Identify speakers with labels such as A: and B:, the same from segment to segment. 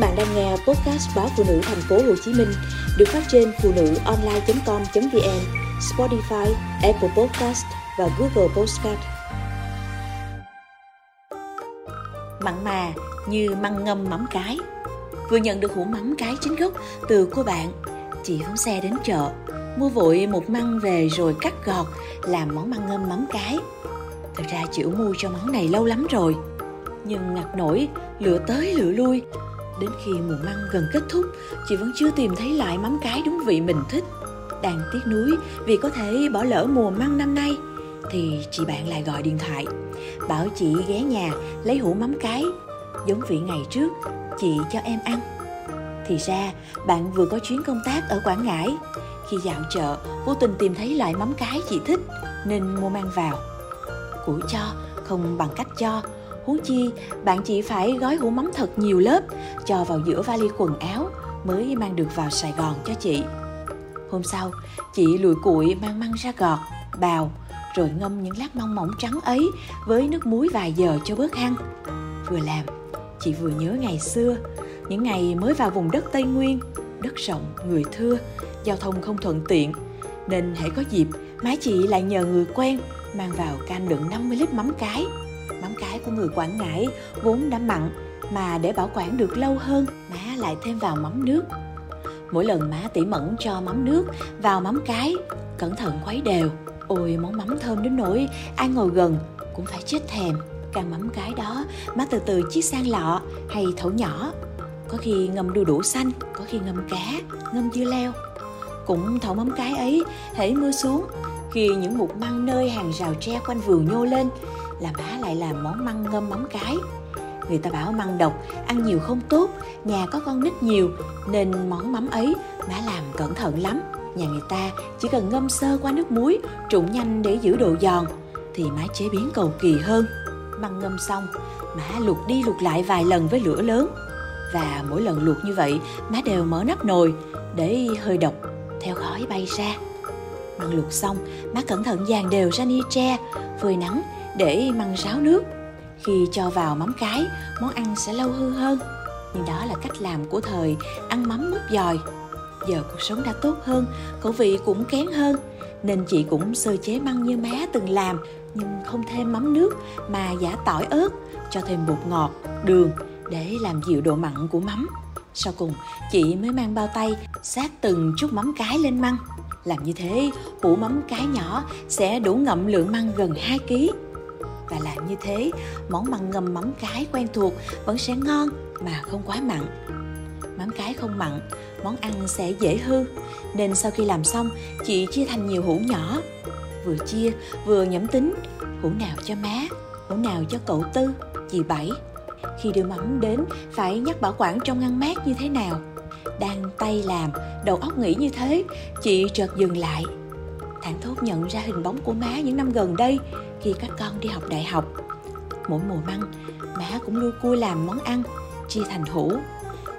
A: bạn đang nghe podcast báo phụ nữ thành phố Hồ Chí Minh được phát trên phụ nữ online.com.vn, Spotify, Apple Podcast và Google Podcast. Mặn mà như măng ngâm mắm cái. Vừa nhận được hũ mắm cái chính gốc từ cô bạn, chị phóng xe đến chợ, mua vội một măng về rồi cắt gọt làm món măng ngâm mắm cái. Thật ra chị mua cho món này lâu lắm rồi, nhưng ngặt nổi lửa tới lửa lui Đến khi mùa măng gần kết thúc, chị vẫn chưa tìm thấy lại mắm cái đúng vị mình thích. Đang tiếc nuối vì có thể bỏ lỡ mùa măng năm nay, thì chị bạn lại gọi điện thoại, bảo chị ghé nhà lấy hũ mắm cái, giống vị ngày trước, chị cho em ăn. Thì ra, bạn vừa có chuyến công tác ở Quảng Ngãi. Khi dạo chợ, vô tình tìm thấy loại mắm cái chị thích, nên mua mang vào. Của cho không bằng cách cho, huống chi bạn chỉ phải gói hũ mắm thật nhiều lớp cho vào giữa vali quần áo mới mang được vào Sài Gòn cho chị. Hôm sau, chị lùi cụi mang măng ra gọt, bào, rồi ngâm những lát măng mỏng trắng ấy với nước muối vài giờ cho bớt hăng. Vừa làm, chị vừa nhớ ngày xưa, những ngày mới vào vùng đất Tây Nguyên, đất rộng, người thưa, giao thông không thuận tiện, nên hãy có dịp, má chị lại nhờ người quen mang vào can đựng 50 lít mắm cái. Mắm cái của người Quảng Ngãi vốn đã mặn mà để bảo quản được lâu hơn, má lại thêm vào mắm nước. Mỗi lần má tỉ mẩn cho mắm nước vào mắm cái, cẩn thận khuấy đều, ôi món mắm thơm đến nỗi ai ngồi gần cũng phải chết thèm. Càng mắm cái đó, má từ từ chiết sang lọ hay thấu nhỏ, có khi ngâm đu đủ xanh, có khi ngâm cá, ngâm dưa leo. Cũng thấu mắm cái ấy, hễ mưa xuống, khi những mục măng nơi hàng rào tre quanh vườn nhô lên là má lại làm món măng ngâm mắm cái. Người ta bảo măng độc, ăn nhiều không tốt, nhà có con nít nhiều, nên món mắm ấy má làm cẩn thận lắm. Nhà người ta chỉ cần ngâm sơ qua nước muối, trụng nhanh để giữ độ giòn, thì má chế biến cầu kỳ hơn. Măng ngâm xong, má luộc đi luộc lại vài lần với lửa lớn. Và mỗi lần luộc như vậy, má đều mở nắp nồi để hơi độc, theo khói bay ra. Măng luộc xong, má cẩn thận dàn đều ra ni tre, phơi nắng để măng ráo nước khi cho vào mắm cái, món ăn sẽ lâu hư hơn. Nhưng đó là cách làm của thời ăn mắm mướp giòi. Giờ cuộc sống đã tốt hơn, khẩu vị cũng kén hơn, nên chị cũng sơ chế măng như má từng làm, nhưng không thêm mắm nước mà giả tỏi ớt, cho thêm bột ngọt, đường để làm dịu độ mặn của mắm. Sau cùng, chị mới mang bao tay sát từng chút mắm cái lên măng. Làm như thế, hũ mắm cái nhỏ sẽ đủ ngậm lượng măng gần 2 kg và làm như thế. Món măng ngâm mắm cái quen thuộc vẫn sẽ ngon mà không quá mặn. Mắm cái không mặn, món ăn sẽ dễ hư. Nên sau khi làm xong, chị chia thành nhiều hũ nhỏ. Vừa chia, vừa nhẩm tính. Hũ nào cho má, hũ nào cho cậu tư chị bảy. Khi đưa mắm đến, phải nhắc bảo quản trong ngăn mát như thế nào. Đang tay làm, đầu óc nghĩ như thế, chị chợt dừng lại thản thốt nhận ra hình bóng của má những năm gần đây khi các con đi học đại học. Mỗi mùa măng, má cũng lui cui làm món ăn, chia thành hũ.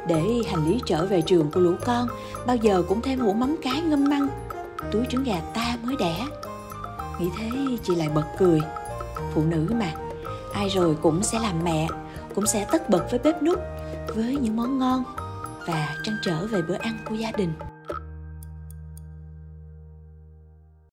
A: Để hành lý trở về trường của lũ con, bao giờ cũng thêm hũ mắm cá ngâm măng. Túi trứng gà ta mới đẻ. Nghĩ thế chị lại bật cười. Phụ nữ mà, ai rồi cũng sẽ làm mẹ, cũng sẽ tất bật với bếp nút, với những món ngon và trăn trở về bữa ăn của gia đình.